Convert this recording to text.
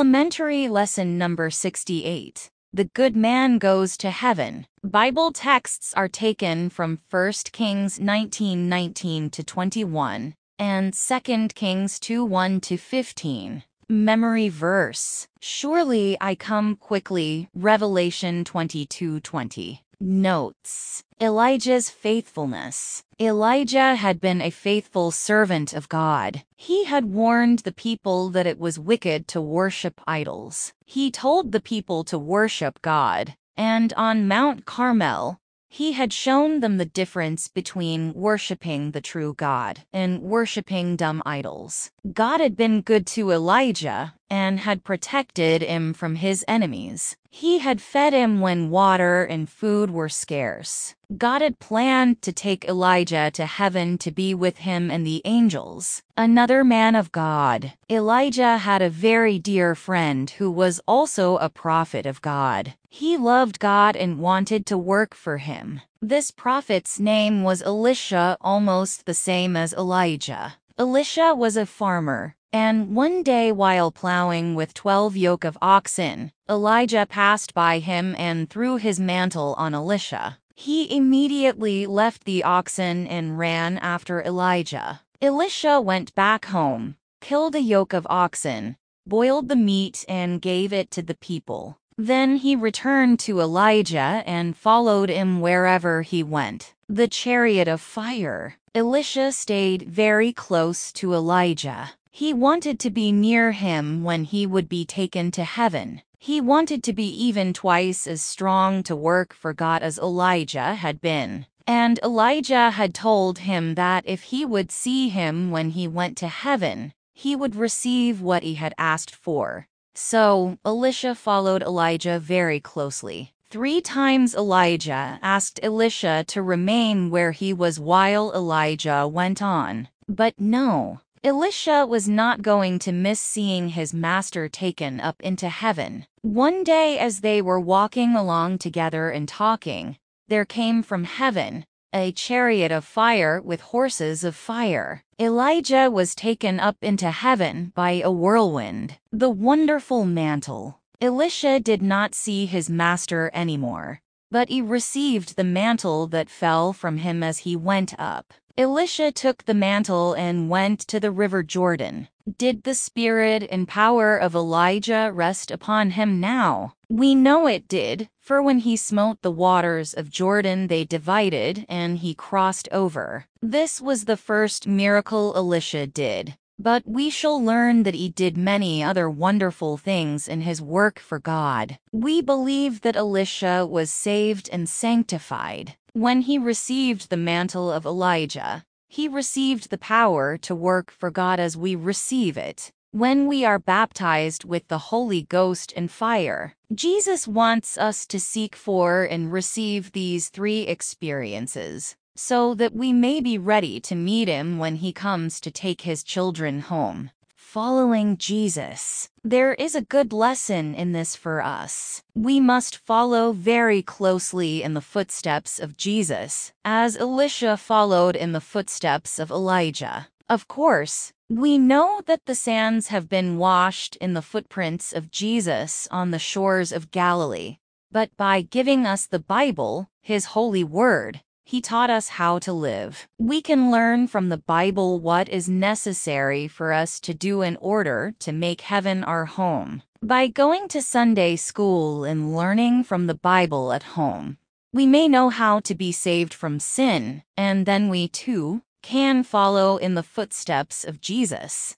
Elementary Lesson Number 68 The Good Man Goes to Heaven. Bible texts are taken from 1 Kings 19 19 to 21 and 2 Kings 2 1 to 15. Memory verse Surely I come quickly. Revelation 22 20. Notes Elijah's faithfulness. Elijah had been a faithful servant of God. He had warned the people that it was wicked to worship idols. He told the people to worship God. And on Mount Carmel, he had shown them the difference between worshiping the true God and worshiping dumb idols. God had been good to Elijah and had protected him from his enemies. He had fed him when water and food were scarce. God had planned to take Elijah to heaven to be with him and the angels. Another man of God. Elijah had a very dear friend who was also a prophet of God. He loved God and wanted to work for him. This prophet's name was Elisha, almost the same as Elijah. Elisha was a farmer, and one day while plowing with twelve yoke of oxen, Elijah passed by him and threw his mantle on Elisha. He immediately left the oxen and ran after Elijah. Elisha went back home, killed a yoke of oxen, boiled the meat, and gave it to the people. Then he returned to Elijah and followed him wherever he went. The chariot of fire. Elisha stayed very close to Elijah. He wanted to be near him when he would be taken to heaven. He wanted to be even twice as strong to work for God as Elijah had been. And Elijah had told him that if he would see him when he went to heaven, he would receive what he had asked for. So, Elisha followed Elijah very closely. Three times Elijah asked Elisha to remain where he was while Elijah went on. But no, Elisha was not going to miss seeing his master taken up into heaven. One day, as they were walking along together and talking, there came from heaven a chariot of fire with horses of fire. Elijah was taken up into heaven by a whirlwind. The wonderful mantle. Elisha did not see his master anymore, but he received the mantle that fell from him as he went up. Elisha took the mantle and went to the river Jordan. Did the spirit and power of Elijah rest upon him now? We know it did, for when he smote the waters of Jordan, they divided, and he crossed over. This was the first miracle Elisha did. But we shall learn that he did many other wonderful things in his work for God. We believe that Elisha was saved and sanctified. When he received the mantle of Elijah, he received the power to work for God as we receive it. When we are baptized with the Holy Ghost and fire, Jesus wants us to seek for and receive these three experiences so that we may be ready to meet him when he comes to take his children home. Following Jesus. There is a good lesson in this for us. We must follow very closely in the footsteps of Jesus, as Elisha followed in the footsteps of Elijah. Of course, we know that the sands have been washed in the footprints of Jesus on the shores of Galilee, but by giving us the Bible, his holy word, he taught us how to live. We can learn from the Bible what is necessary for us to do in order to make heaven our home. By going to Sunday school and learning from the Bible at home, we may know how to be saved from sin, and then we too can follow in the footsteps of Jesus.